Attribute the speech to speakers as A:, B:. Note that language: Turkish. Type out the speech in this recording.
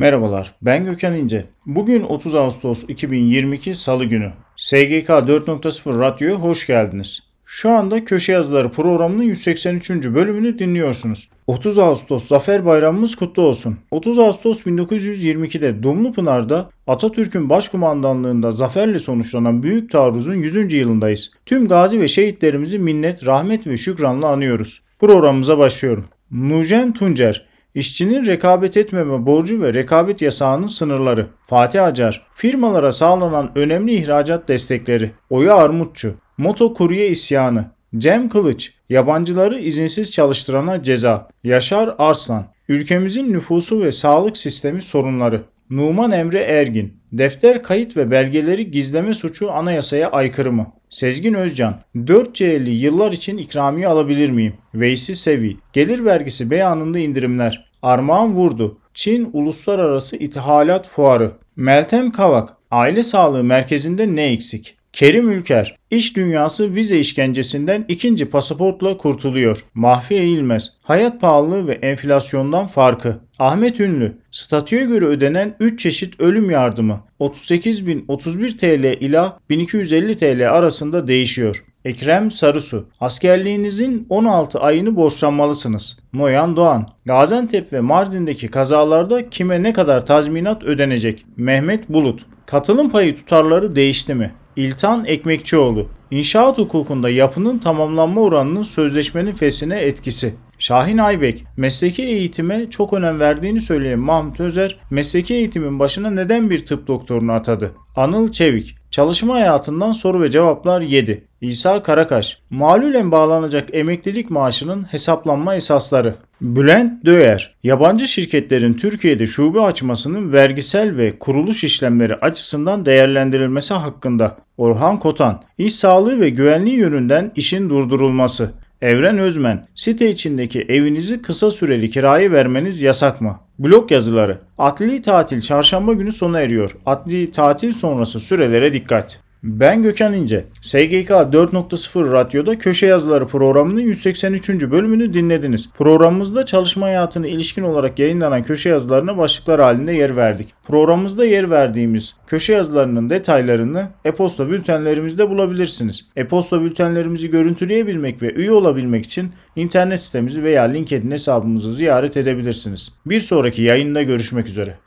A: Merhabalar, ben Gökhan İnce. Bugün 30 Ağustos 2022 Salı günü. SGK 4.0 Radyo'ya hoş geldiniz. Şu anda Köşe Yazıları programının 183. bölümünü dinliyorsunuz. 30 Ağustos Zafer Bayramımız kutlu olsun. 30 Ağustos 1922'de Dumlupınar'da Atatürk'ün başkumandanlığında zaferle sonuçlanan büyük taarruzun 100. yılındayız. Tüm gazi ve şehitlerimizi minnet, rahmet ve şükranla anıyoruz. Programımıza başlıyorum. Nujen Tuncer İşçinin rekabet etmeme borcu ve rekabet yasağının sınırları. Fatih Acar, firmalara sağlanan önemli ihracat destekleri. Oya Armutçu, Moto Kurye isyanı. Cem Kılıç, yabancıları izinsiz çalıştırana ceza. Yaşar Arslan, ülkemizin nüfusu ve sağlık sistemi sorunları. Numan Emre Ergin, defter kayıt ve belgeleri gizleme suçu anayasaya aykırı mı? Sezgin Özcan, 4C'li yıllar için ikramiye alabilir miyim? Veysi Sevi, gelir vergisi beyanında indirimler. Armağan Vurdu, Çin Uluslararası İthalat Fuarı. Meltem Kavak, aile sağlığı merkezinde ne eksik? Kerim Ülker, iş dünyası vize işkencesinden ikinci pasaportla kurtuluyor. Mahfi Eğilmez, hayat pahalılığı ve enflasyondan farkı. Ahmet Ünlü, statüye göre ödenen 3 çeşit ölüm yardımı 38.031 TL ila 1250 TL arasında değişiyor. Ekrem Sarısu, askerliğinizin 16 ayını borçlanmalısınız. Noyan Doğan, Gaziantep ve Mardin'deki kazalarda kime ne kadar tazminat ödenecek? Mehmet Bulut, katılım payı tutarları değişti mi? İltan Ekmekçioğlu, İnşaat hukukunda yapının tamamlanma oranının sözleşmenin fesine etkisi. Şahin Aybek, mesleki eğitime çok önem verdiğini söyleyen Mahmut Özer, mesleki eğitimin başına neden bir tıp doktorunu atadı? Anıl Çevik, çalışma hayatından soru ve cevaplar 7. İsa Karakaş, malulen bağlanacak emeklilik maaşının hesaplanma esasları. Bülent Döyer, yabancı şirketlerin Türkiye'de şube açmasının vergisel ve kuruluş işlemleri açısından değerlendirilmesi hakkında. Orhan Kotan, iş sağlığı ve güvenliği yönünden işin durdurulması. Evren Özmen, site içindeki evinizi kısa süreli kiraya vermeniz yasak mı? Blog yazıları. Adli tatil çarşamba günü sona eriyor. Adli tatil sonrası sürelere dikkat. Ben Gökhan İnce. SGK 4.0 Radyo'da Köşe Yazıları programının 183. bölümünü dinlediniz. Programımızda çalışma hayatına ilişkin olarak yayınlanan köşe yazılarına başlıklar halinde yer verdik. Programımızda yer verdiğimiz köşe yazılarının detaylarını e-posta bültenlerimizde bulabilirsiniz. E-posta bültenlerimizi görüntüleyebilmek ve üye olabilmek için internet sitemizi veya LinkedIn hesabımızı ziyaret edebilirsiniz. Bir sonraki yayında görüşmek üzere.